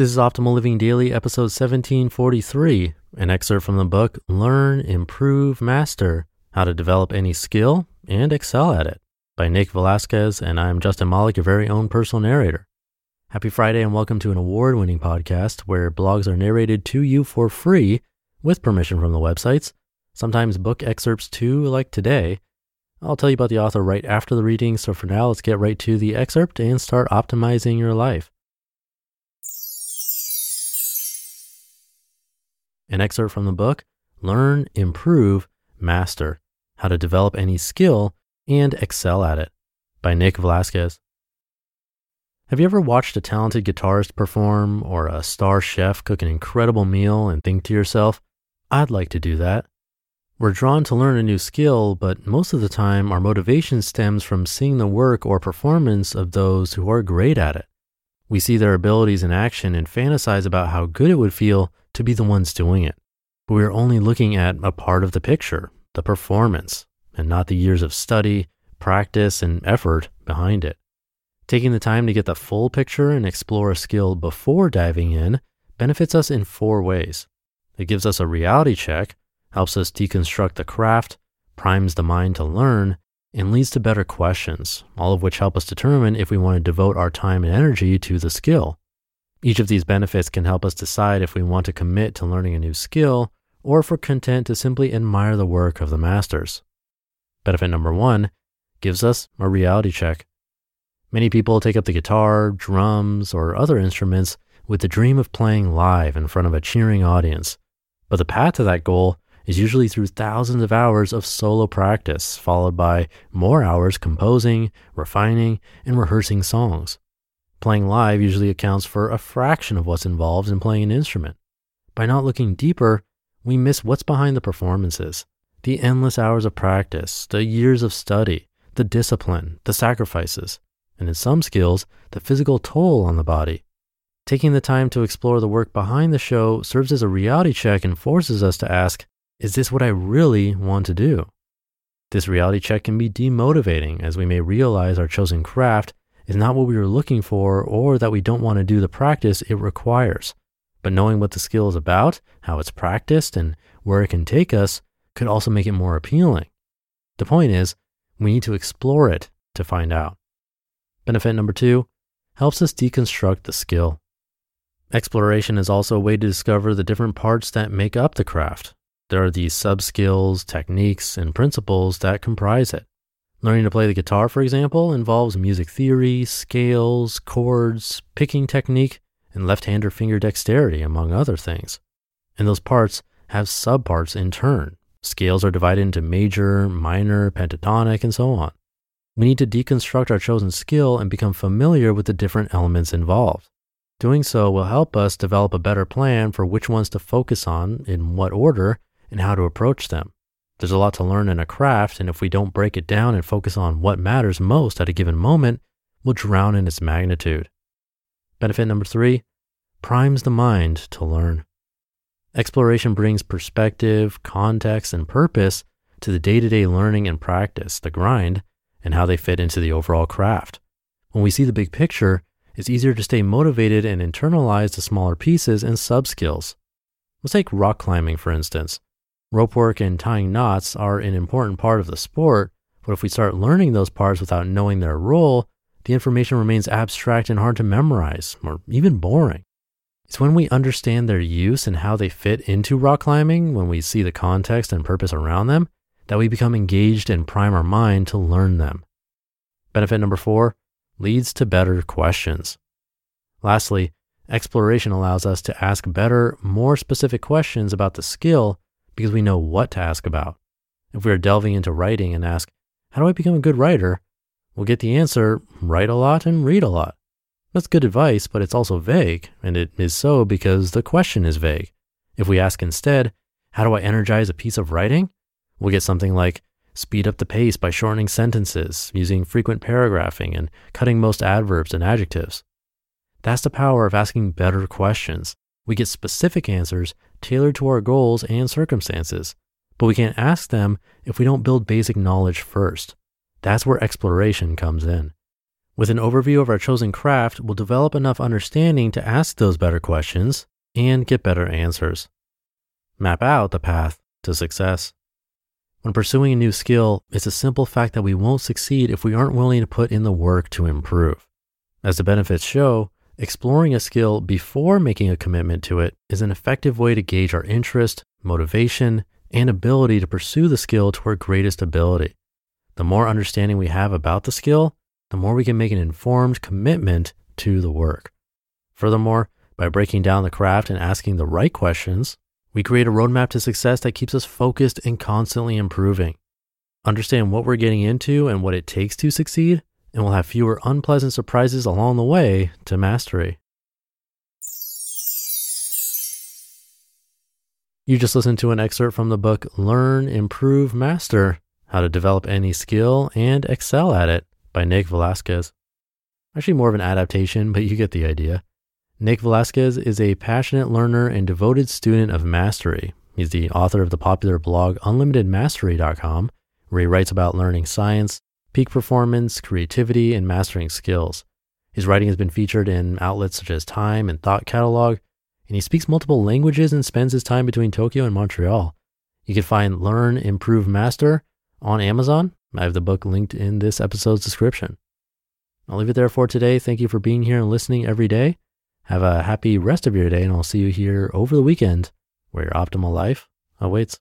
This is Optimal Living Daily, episode 1743, an excerpt from the book Learn, Improve, Master How to Develop Any Skill and Excel at It by Nick Velasquez. And I'm Justin Malik, your very own personal narrator. Happy Friday and welcome to an award winning podcast where blogs are narrated to you for free with permission from the websites, sometimes book excerpts too, like today. I'll tell you about the author right after the reading. So for now, let's get right to the excerpt and start optimizing your life. An excerpt from the book Learn, Improve, Master How to Develop Any Skill and Excel at It by Nick Velasquez. Have you ever watched a talented guitarist perform or a star chef cook an incredible meal and think to yourself, I'd like to do that? We're drawn to learn a new skill, but most of the time our motivation stems from seeing the work or performance of those who are great at it. We see their abilities in action and fantasize about how good it would feel to be the ones doing it. But we are only looking at a part of the picture, the performance, and not the years of study, practice, and effort behind it. Taking the time to get the full picture and explore a skill before diving in benefits us in four ways. It gives us a reality check, helps us deconstruct the craft, primes the mind to learn, and leads to better questions, all of which help us determine if we want to devote our time and energy to the skill. Each of these benefits can help us decide if we want to commit to learning a new skill or if we're content to simply admire the work of the masters. Benefit number one gives us a reality check. Many people take up the guitar, drums, or other instruments with the dream of playing live in front of a cheering audience. But the path to that goal is usually through thousands of hours of solo practice, followed by more hours composing, refining, and rehearsing songs. Playing live usually accounts for a fraction of what's involved in playing an instrument. By not looking deeper, we miss what's behind the performances the endless hours of practice, the years of study, the discipline, the sacrifices, and in some skills, the physical toll on the body. Taking the time to explore the work behind the show serves as a reality check and forces us to ask, is this what I really want to do? This reality check can be demotivating as we may realize our chosen craft is not what we were looking for or that we don't want to do the practice it requires. But knowing what the skill is about, how it's practiced, and where it can take us could also make it more appealing. The point is, we need to explore it to find out. Benefit number two helps us deconstruct the skill. Exploration is also a way to discover the different parts that make up the craft. There are these sub skills, techniques, and principles that comprise it. Learning to play the guitar, for example, involves music theory, scales, chords, picking technique, and left hander finger dexterity, among other things. And those parts have subparts in turn. Scales are divided into major, minor, pentatonic, and so on. We need to deconstruct our chosen skill and become familiar with the different elements involved. Doing so will help us develop a better plan for which ones to focus on, in what order, and how to approach them. There's a lot to learn in a craft, and if we don't break it down and focus on what matters most at a given moment, we'll drown in its magnitude. Benefit number three primes the mind to learn. Exploration brings perspective, context, and purpose to the day to day learning and practice, the grind, and how they fit into the overall craft. When we see the big picture, it's easier to stay motivated and internalize the smaller pieces and sub skills. Let's take rock climbing, for instance. Rope work and tying knots are an important part of the sport, but if we start learning those parts without knowing their role, the information remains abstract and hard to memorize, or even boring. It's when we understand their use and how they fit into rock climbing, when we see the context and purpose around them, that we become engaged and prime our mind to learn them. Benefit number four leads to better questions. Lastly, exploration allows us to ask better, more specific questions about the skill because we know what to ask about. If we are delving into writing and ask, How do I become a good writer? we'll get the answer write a lot and read a lot. That's good advice, but it's also vague, and it is so because the question is vague. If we ask instead, How do I energize a piece of writing? we'll get something like, Speed up the pace by shortening sentences, using frequent paragraphing, and cutting most adverbs and adjectives. That's the power of asking better questions. We get specific answers tailored to our goals and circumstances, but we can't ask them if we don't build basic knowledge first. That's where exploration comes in. With an overview of our chosen craft, we'll develop enough understanding to ask those better questions and get better answers. Map out the path to success. When pursuing a new skill, it's a simple fact that we won't succeed if we aren't willing to put in the work to improve. As the benefits show, exploring a skill before making a commitment to it is an effective way to gauge our interest, motivation, and ability to pursue the skill to our greatest ability. The more understanding we have about the skill, the more we can make an informed commitment to the work. Furthermore, by breaking down the craft and asking the right questions, we create a roadmap to success that keeps us focused and constantly improving. Understand what we're getting into and what it takes to succeed, and we'll have fewer unpleasant surprises along the way to mastery. You just listened to an excerpt from the book Learn, Improve, Master How to Develop Any Skill and Excel at It by Nick Velasquez. Actually, more of an adaptation, but you get the idea. Nick Velasquez is a passionate learner and devoted student of mastery. He's the author of the popular blog unlimitedmastery.com, where he writes about learning science, peak performance, creativity, and mastering skills. His writing has been featured in outlets such as Time and Thought Catalog, and he speaks multiple languages and spends his time between Tokyo and Montreal. You can find Learn, Improve, Master on Amazon. I have the book linked in this episode's description. I'll leave it there for today. Thank you for being here and listening every day. Have a happy rest of your day, and I'll see you here over the weekend where your optimal life awaits.